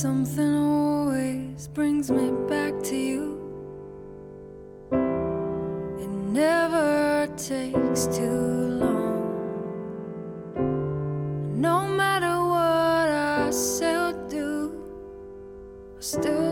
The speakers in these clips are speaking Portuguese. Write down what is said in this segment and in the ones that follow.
Something always brings me back to you. It never takes too long. No matter what I still do, I still.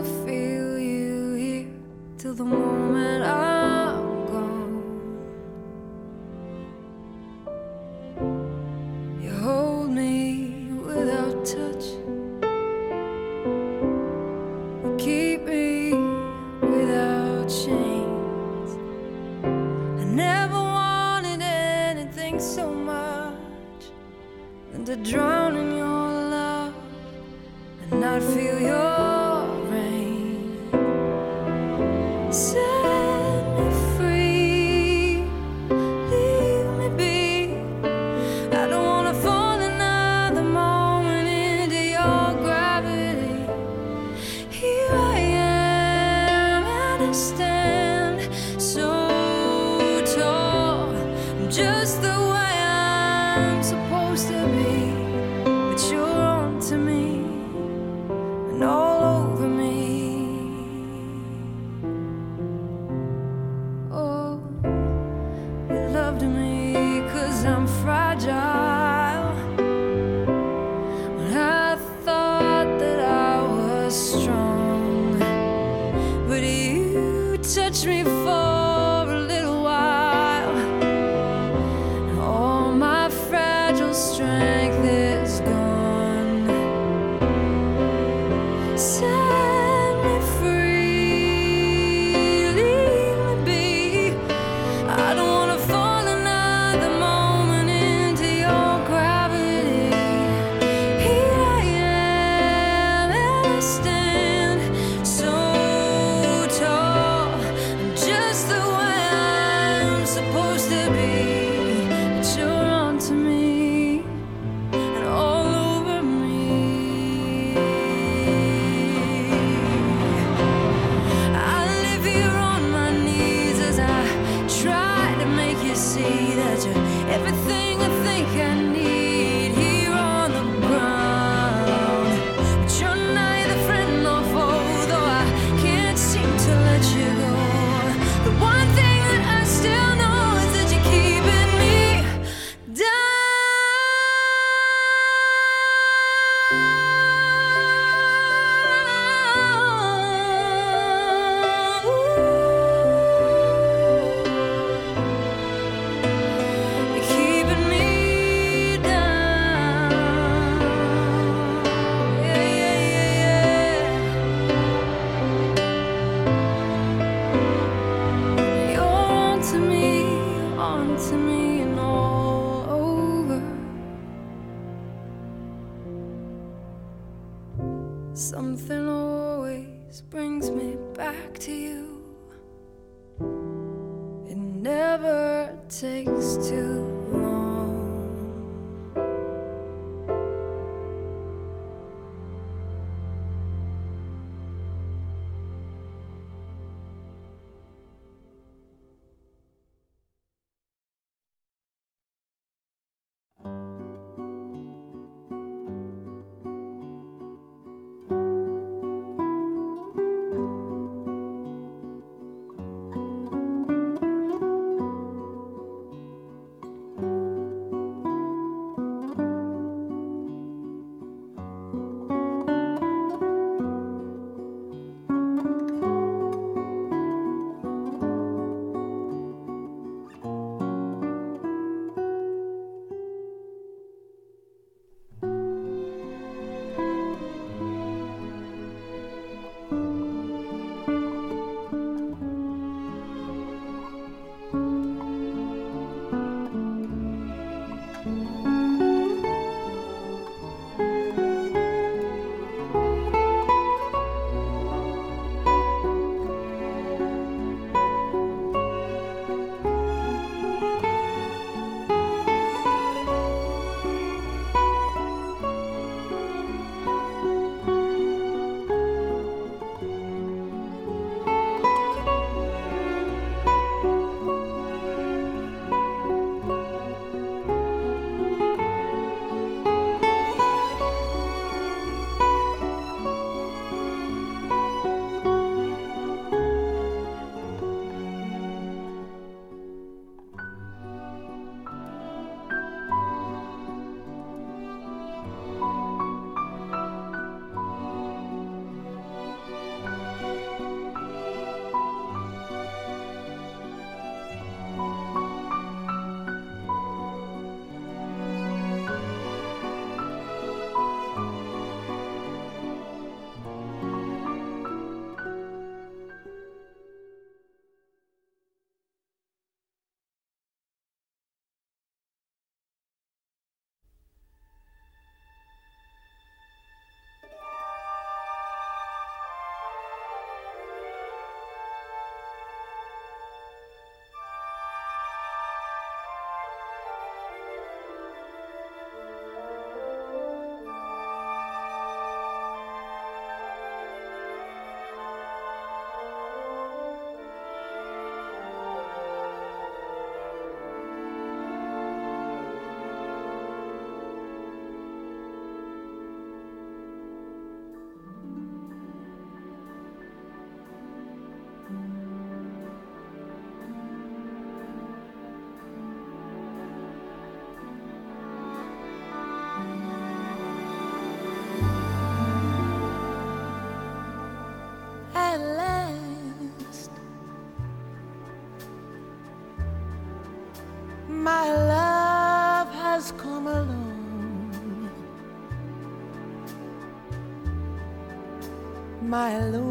I alone?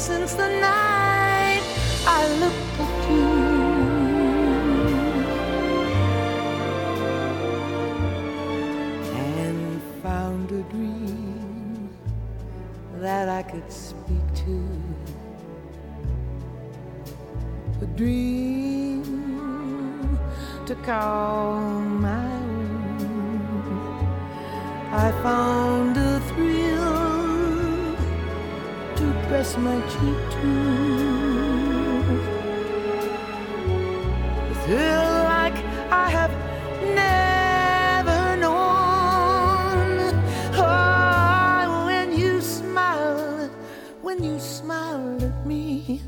Since the night I looked at you. And found a dream that I could speak to. A dream to call my own. I found press my cheek to. Thrill like I have never known. Oh, when you smiled, when you smiled at me,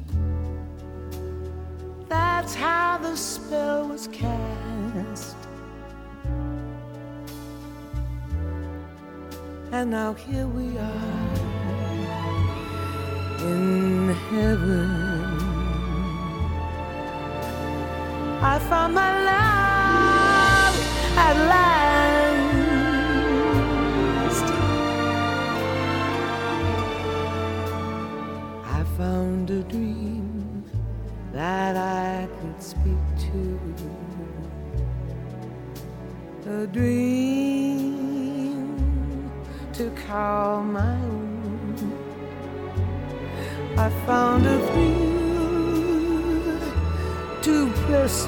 that's how the spell was cast. And now here we are in heaven. I found my love at last. I found a dream that I could speak to. A dream to call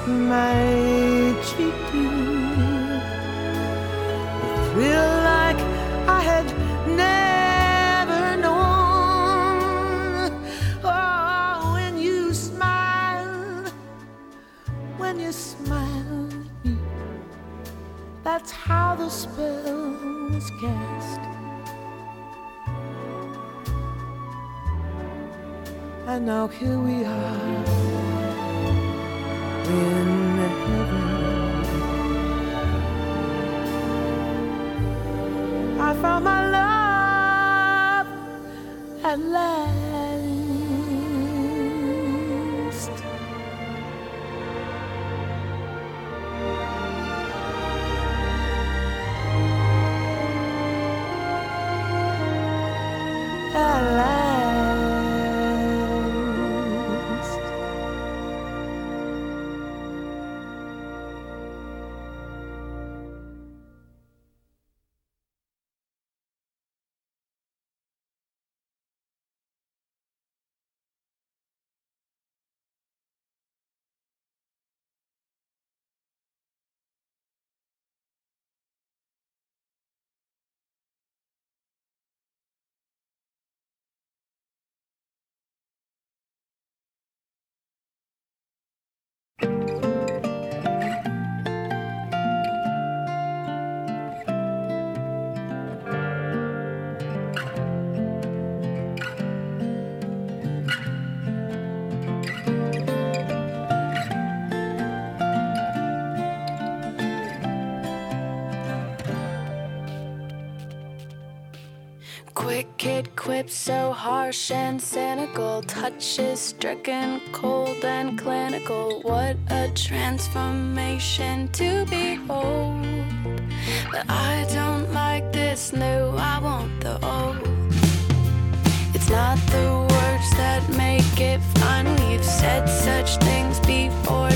my cheek. A thrill like I had never known. Oh, when you smile, when you smile at me, that's how the spell was cast. And now here we are in heaven. I found my love at last. Thank you quips so harsh and cynical, touches stricken, cold and clinical. What a transformation to behold. But I don't like this new, I want the old. It's not the words that make it fun. We've said such things before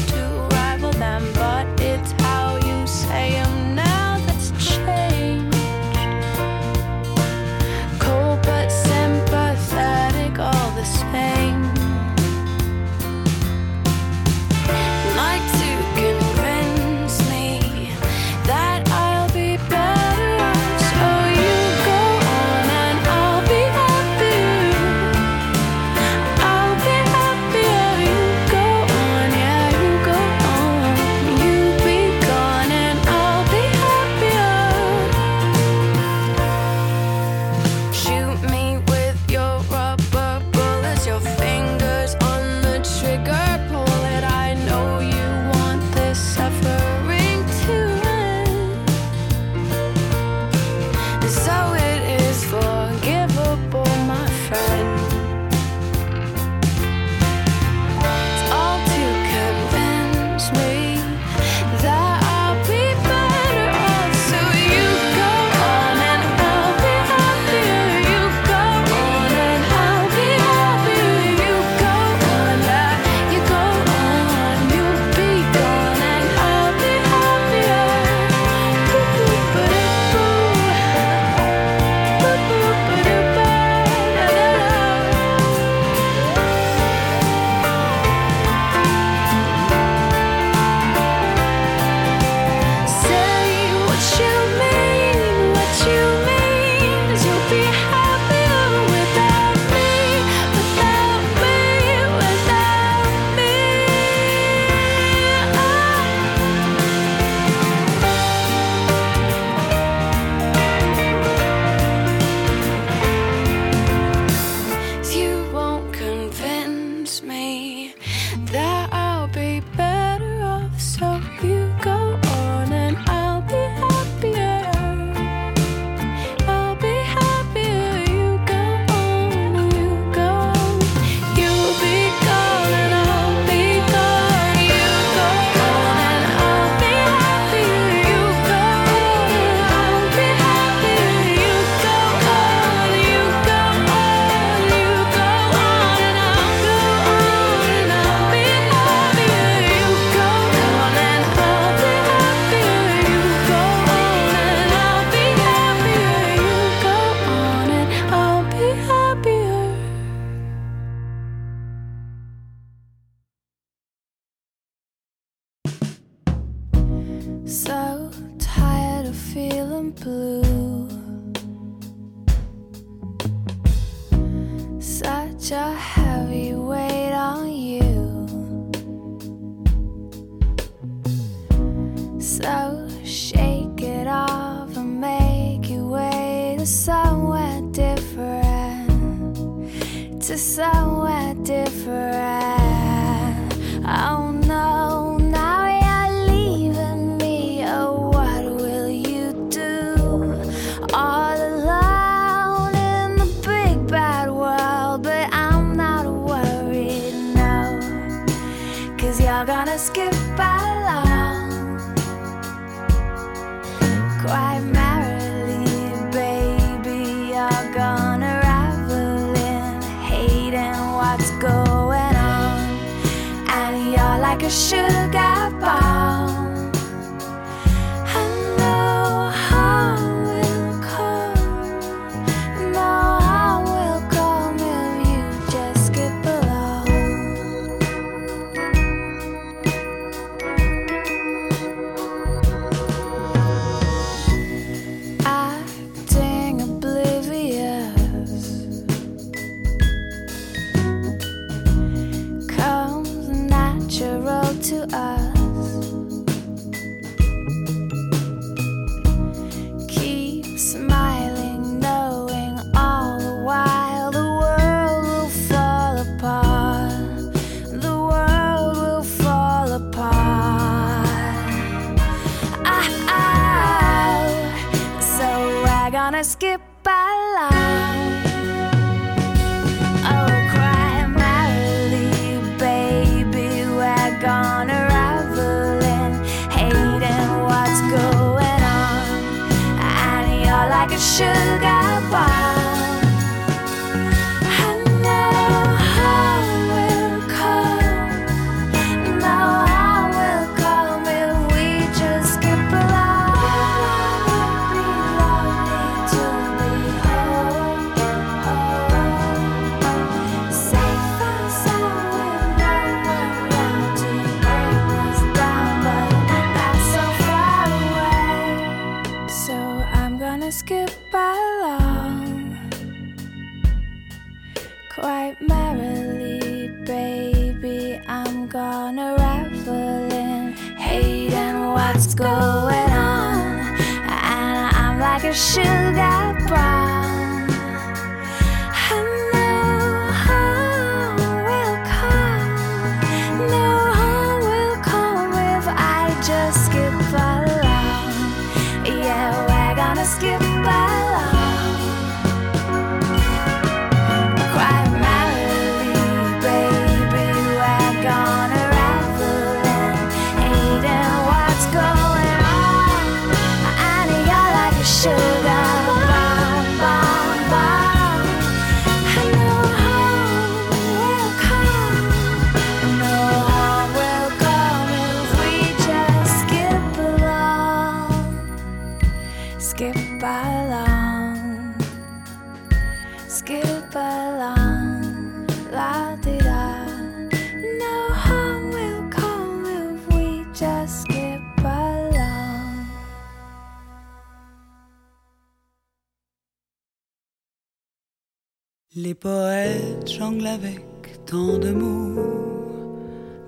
Les poètes jonglent avec tant de mots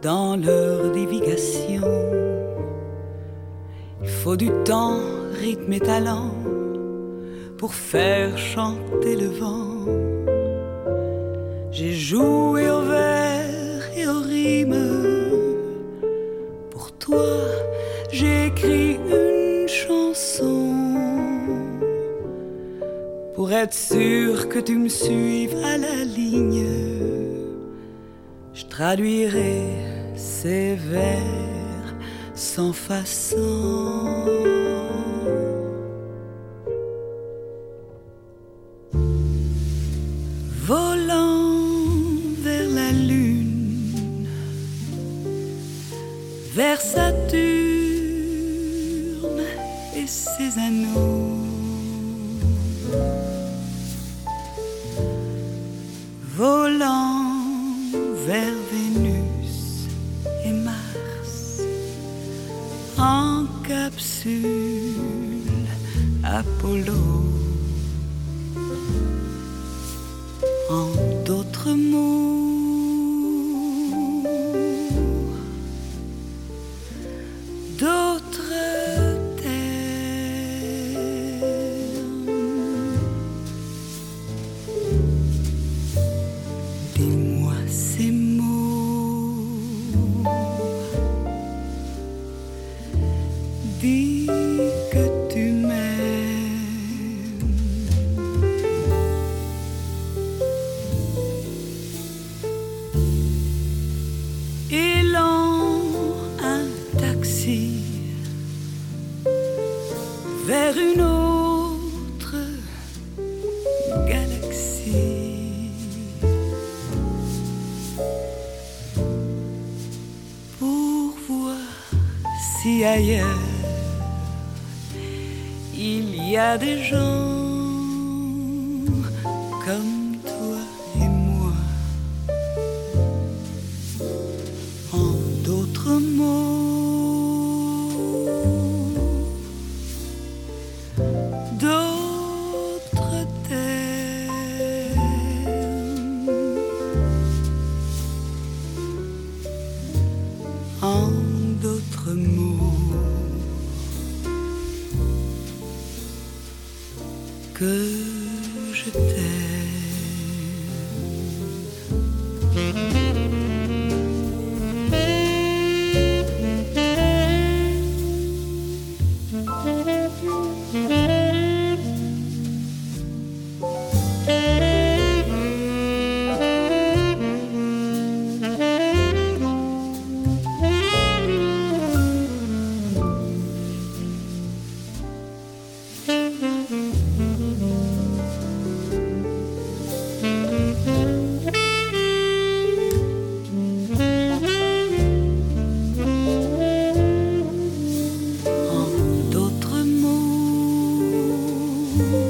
dans leur divagation. Il faut du temps, rythme et talent pour faire chanter le vent. J'ai joué au vers et aux rimes. Pour toi, j'ai écrit pour être sûr que tu me suives à la ligne, je traduirai ces vers sans façon. Il y a des gens 음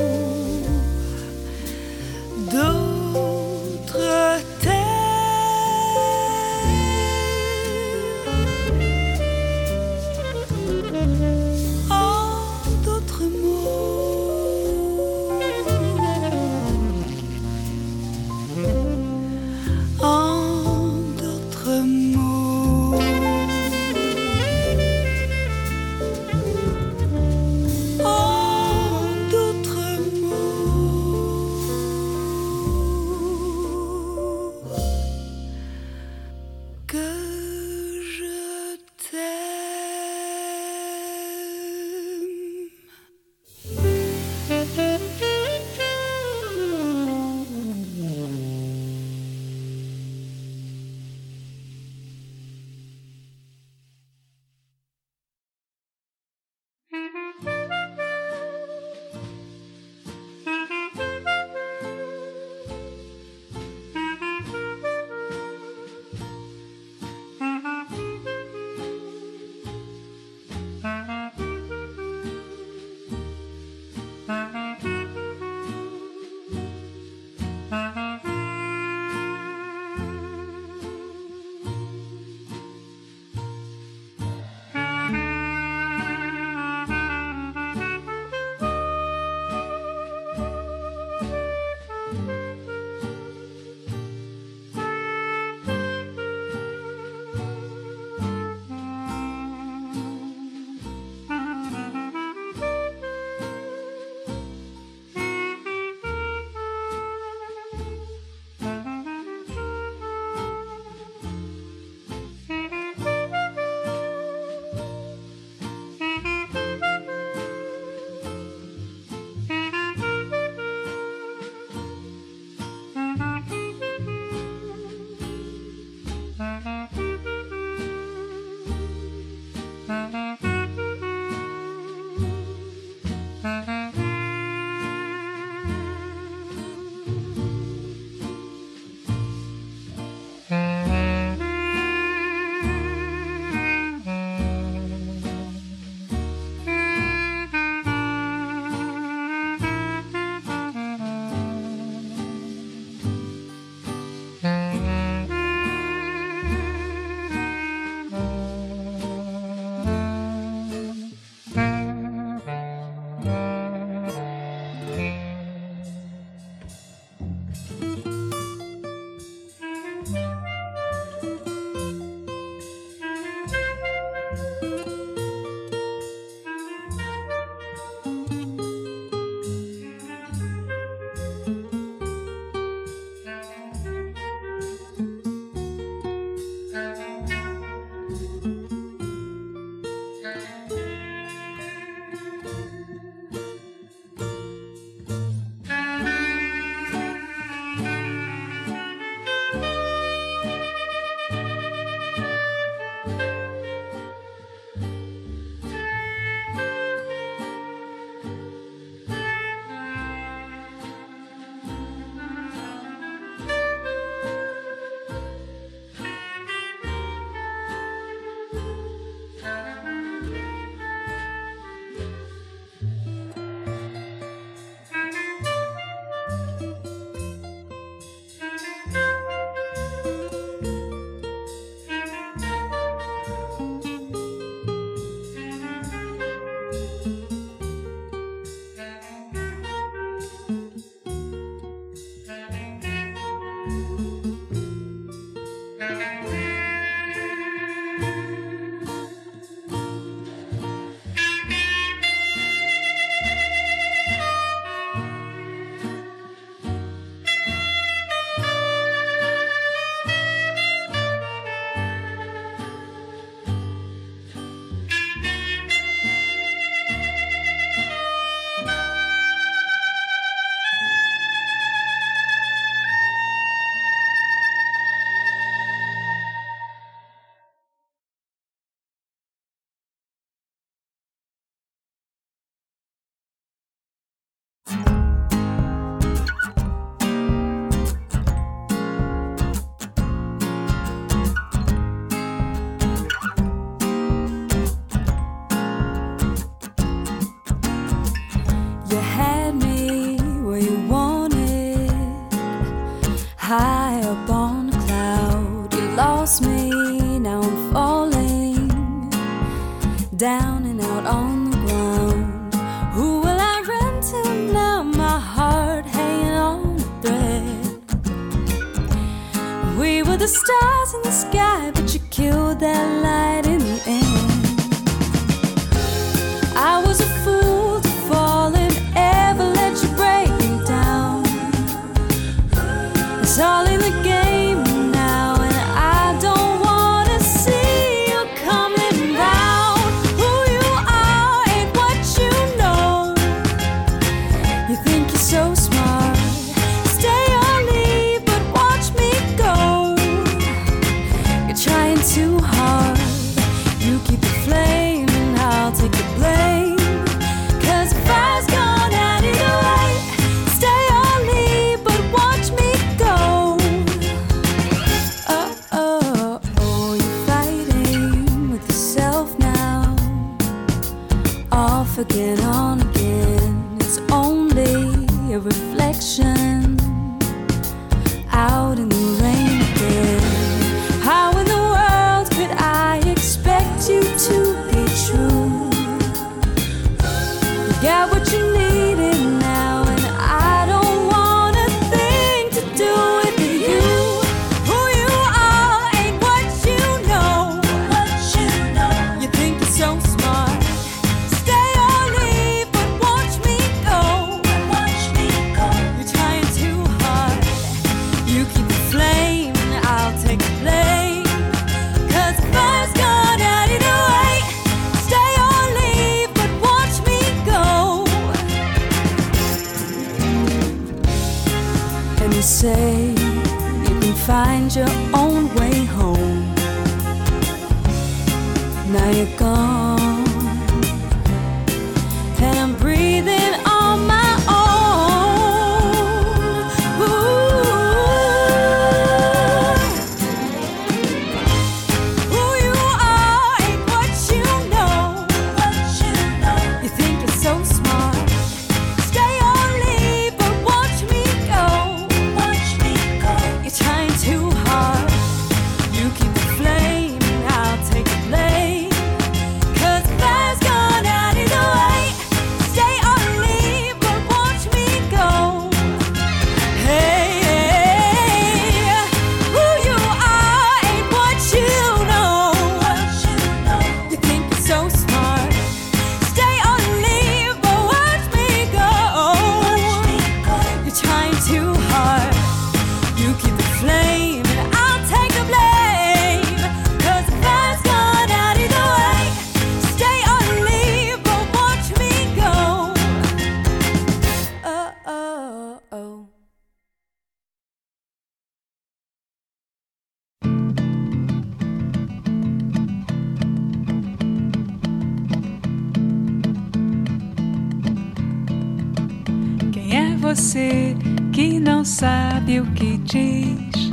não sabe o que diz?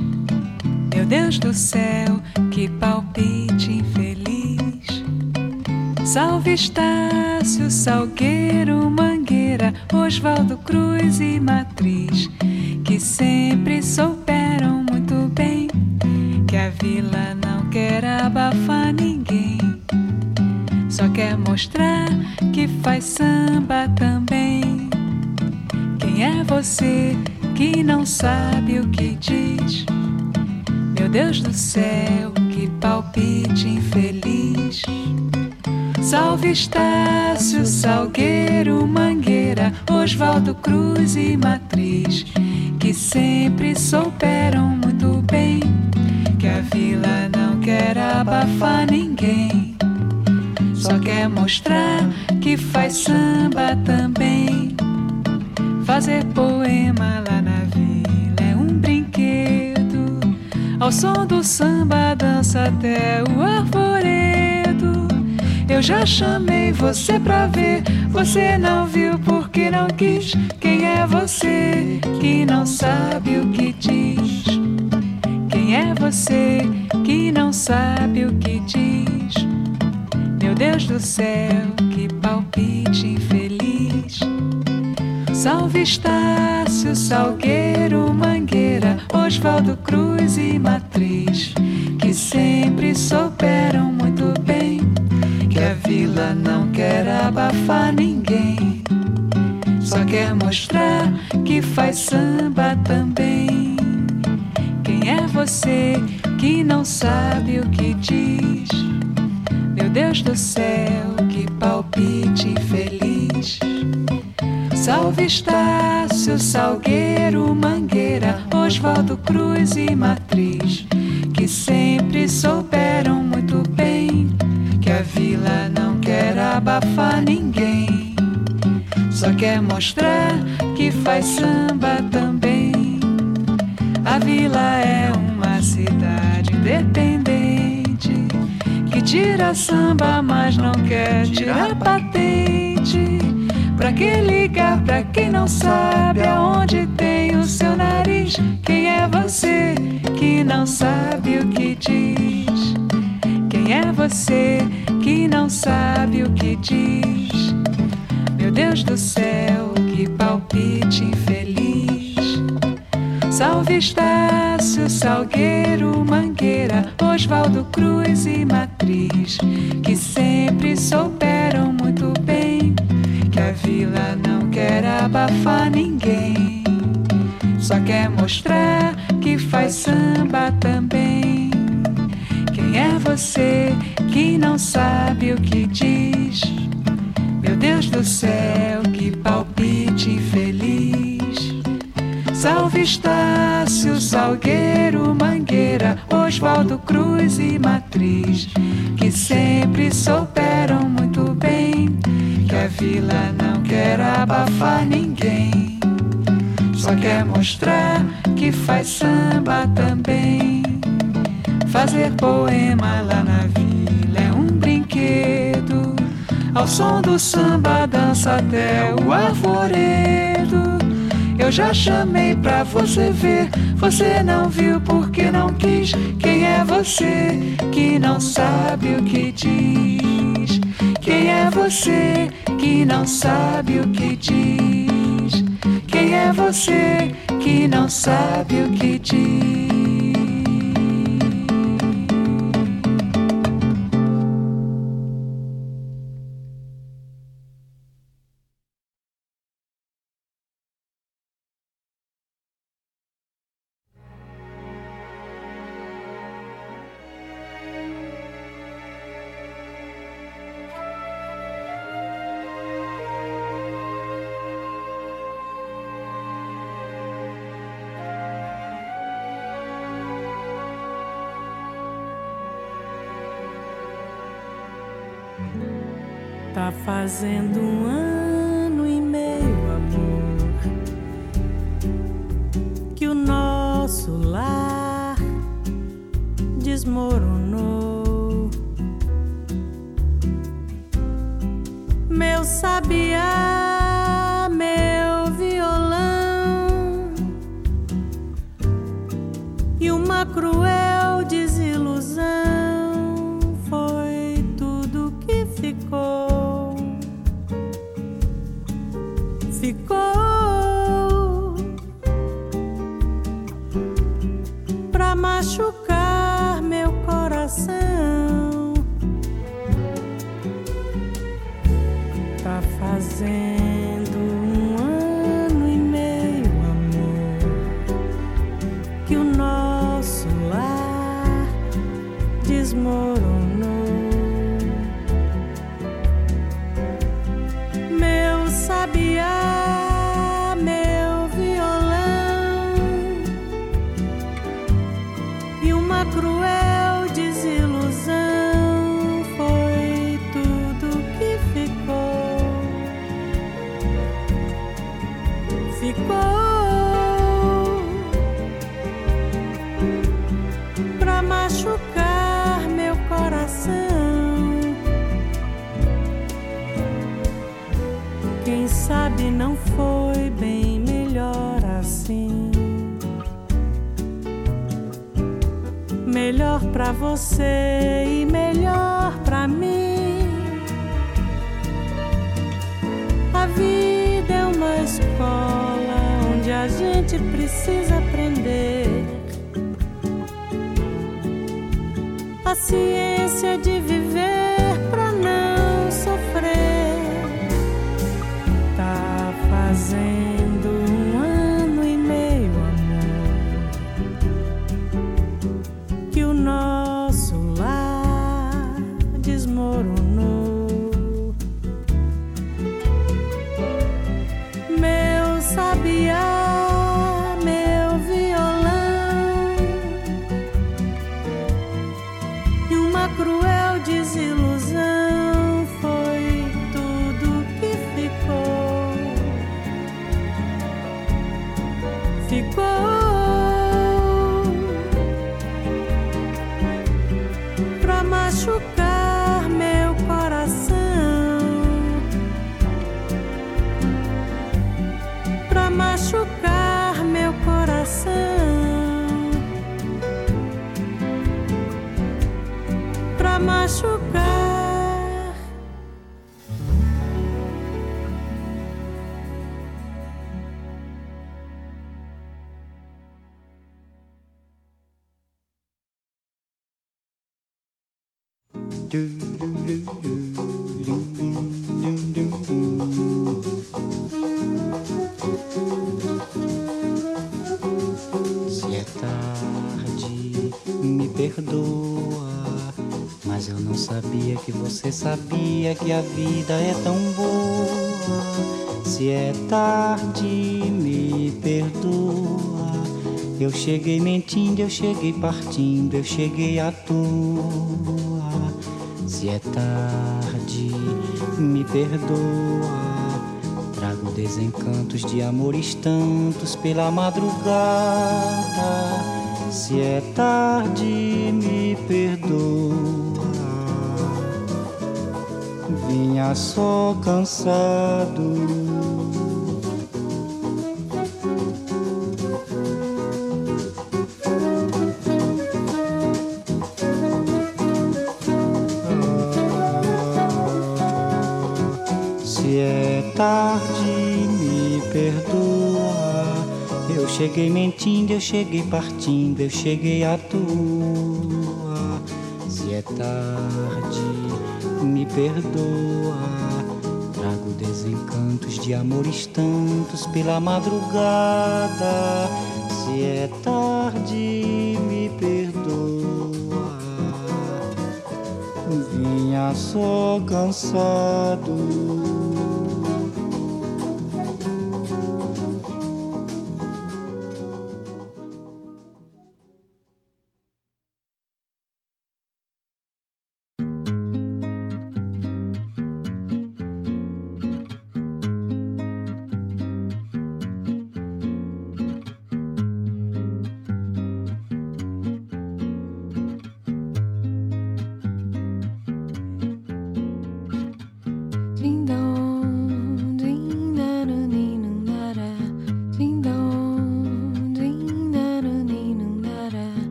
Meu Deus do céu, que palpite infeliz. Salve Estácio, Salgueiro, Mangueira, Oswaldo Cruz e Matriz, que sempre souberam muito bem que a vila não quer abafar ninguém. Só quer mostrar que faz samba também. Quem é você que não sabe o que diz? Meu Deus do céu, que palpite infeliz. Salve Estácio, Salgueiro, Mangueira, Oswaldo Cruz e Matriz, que sempre souberam muito bem que a vila não quer abafar ninguém. Só quer mostrar que faz samba também. Fazer poema lá na Ao som do samba dança até o arvoredo. Eu já chamei você pra ver, você não viu porque não quis. Quem é você que não sabe o que diz? Quem é você que não sabe o que diz? Meu Deus do céu, que palpite infeliz. Salve Estácio, Salgueiro, Mangueira, Oswaldo Cruz e Matriz, que sempre souberam muito bem que a vila não quer abafar ninguém. Só quer mostrar que faz samba também. Quem é você que não sabe o que diz. Meu Deus do céu, que palpite infeliz. Salve Estácio, Salgueiro, Mangueira, Oswaldo Cruz e Matriz, que sempre souberam muito bem que a vila não quer abafar ninguém, só quer mostrar que faz samba também. A vila é uma cidade independente que tira samba, mas não quer tirar patente. Pra que ligar pra quem não sabe aonde tem o seu nariz? Quem é você que não sabe o que diz? Quem é você que não sabe o que diz? Meu Deus do céu, que palpite infeliz. Salve Estácio, Salgueiro, Mangueira, Oswaldo Cruz e Matriz, que sempre souberam vila não quer abafar ninguém, só quer mostrar que faz samba também. Quem é você que não sabe o que diz? Meu Deus do céu, que palpite infeliz. Salve Estácio, Salgueiro, Mangueira, Oswaldo Cruz e Matriz, que sempre souberam muito bem a vila não quer abafar ninguém, só quer mostrar que faz samba também. Fazer poema lá na vila é um brinquedo, ao som do samba dança até o arvoredo. Eu já chamei pra você ver, você não viu porque não quis. Quem é você que não sabe o que diz? Quem é você que não sabe o que diz? Quem é você que não sabe o que diz? Tá que a vida é tão boa. Se é tarde, me perdoa. Eu cheguei mentindo, eu cheguei partindo, eu cheguei à toa. Se é tarde, me perdoa. Trago desencantos de amores tantos pela madrugada. Se é tarde, me perdoa. Vinha só cansado. Se é tarde, me perdoa. Eu cheguei mentindo, eu cheguei partindo, eu cheguei à toa. Perdoa. Trago desencantos de amores tantos pela madrugada. Se é tarde, me perdoa. Vinha só cansado.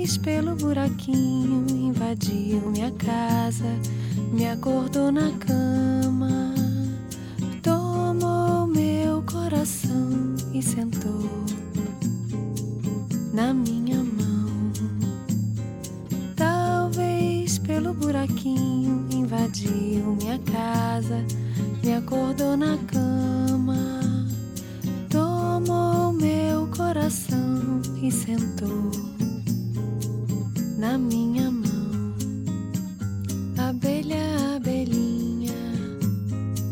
Talvez pelo buraquinho invadiu minha casa, me acordou na cama, tomou meu coração e sentou na minha mão. Talvez pelo buraquinho invadiu minha casa, me acordou na cama, tomou meu coração e sentou na minha mão. Abelha, abelhinha,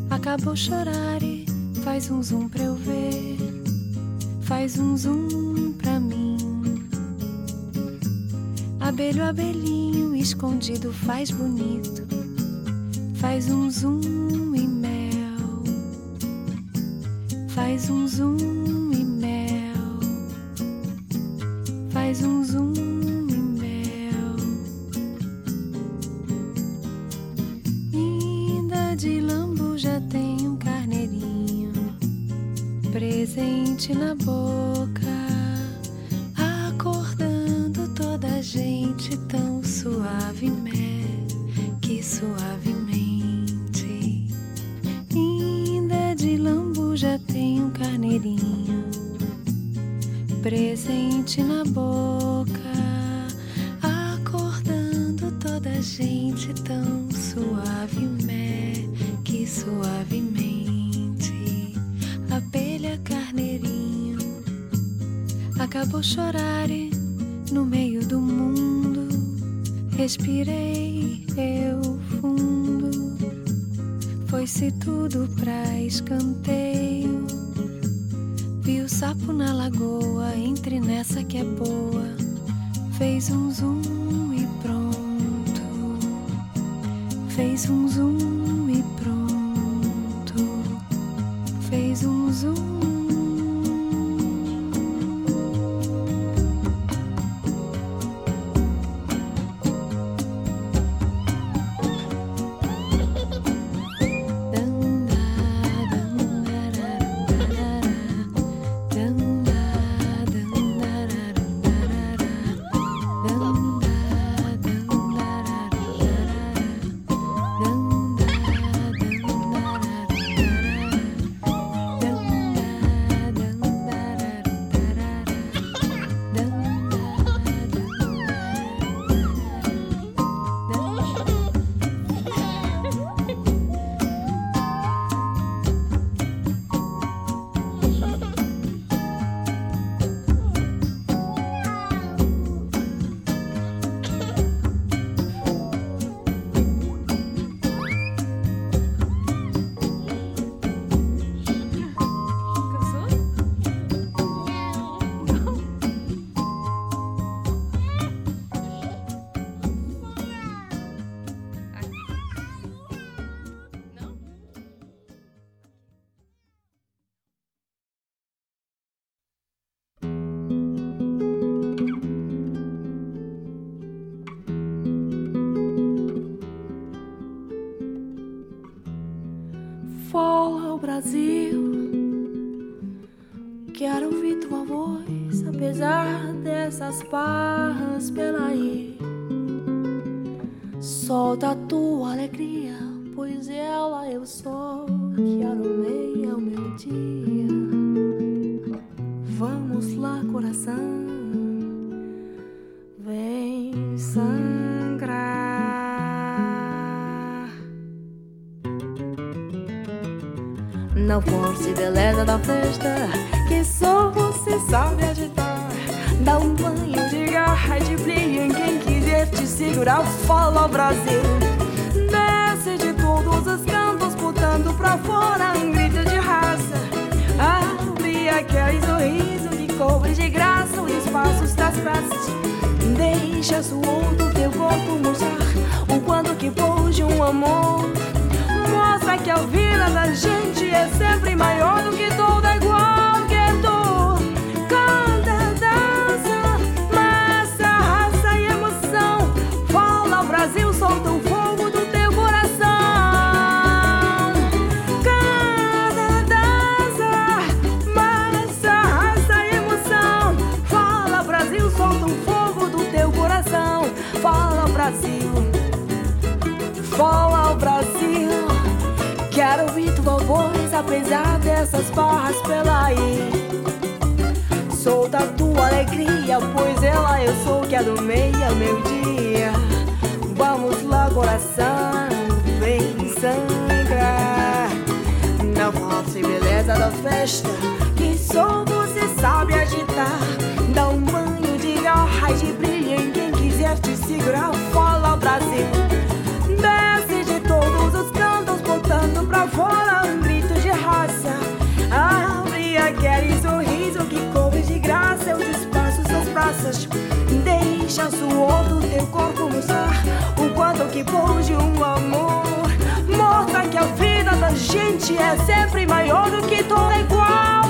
acabou chorar e faz um zoom pra eu ver. Faz um zoom pra mim. Abelho, abelhinho, escondido, faz bonito. Faz um zoom e mel. Faz um zoom Vi o sapo na lagoa, entre nessa que é boa. Fez um zoom e pronto. Fez um zoom e pronto. Fez um zoom. Pois ela eu sou que aromei ao meu dia. Vamos lá, coração, vem sangrar. Não force beleza da festa, que só você sabe agitar. Dá um banho de garra de brilho em quem quiser te segurar. Fala Brasil. Botando pra fora um grito de raça. Abre aquele sorriso que cobre de graça os espaços das praças. Deixa suor do teu corpo mostrar o quanto que pôde um amor. Mostra que a vida da gente é sempre maior do que toda apesar dessas barras pela aí. Solta tua alegria, pois ela eu sou que é do meia meu dia. Vamos lá, coração, vem sangrar. Na falsa beleza da festa, que só você sabe agitar. Dá um banho de garra e de brilho em quem quiser te segurar. Fala, Brasil. Deixa suor do teu corpo mostrar o quanto que pôde um amor. Mostra que a vida da gente é sempre maior do que toda igual.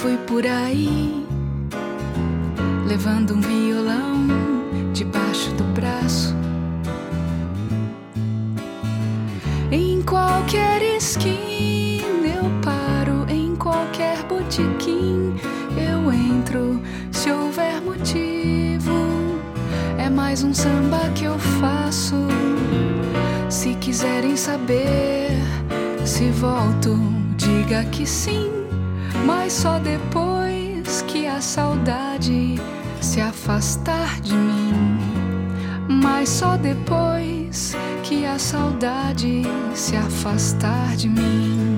fui por aí levando um violão debaixo do braço. Em qualquer esquina eu paro, em qualquer botequim eu entro, se houver motivo. É mais um samba que eu faço. Se quiserem saber se volto, diga que sim mas só depois que a saudade se afastar de mim. Mas só depois que a saudade se afastar de mim.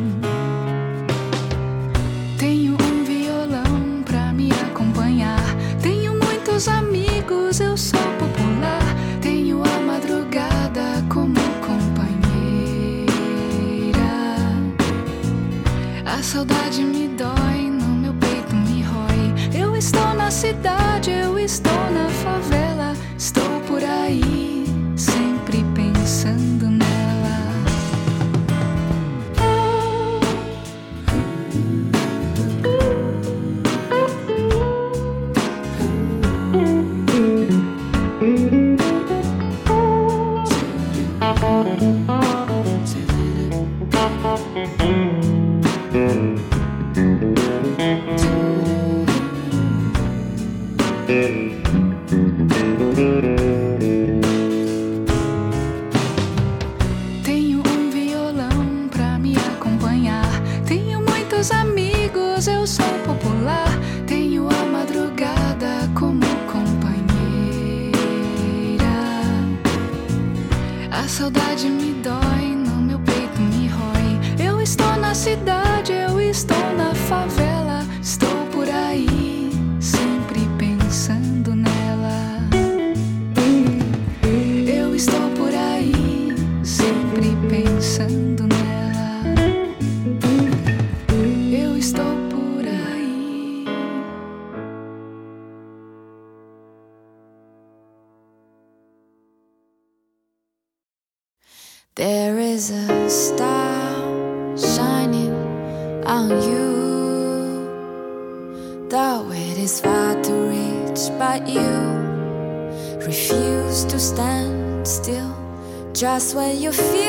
just when you feel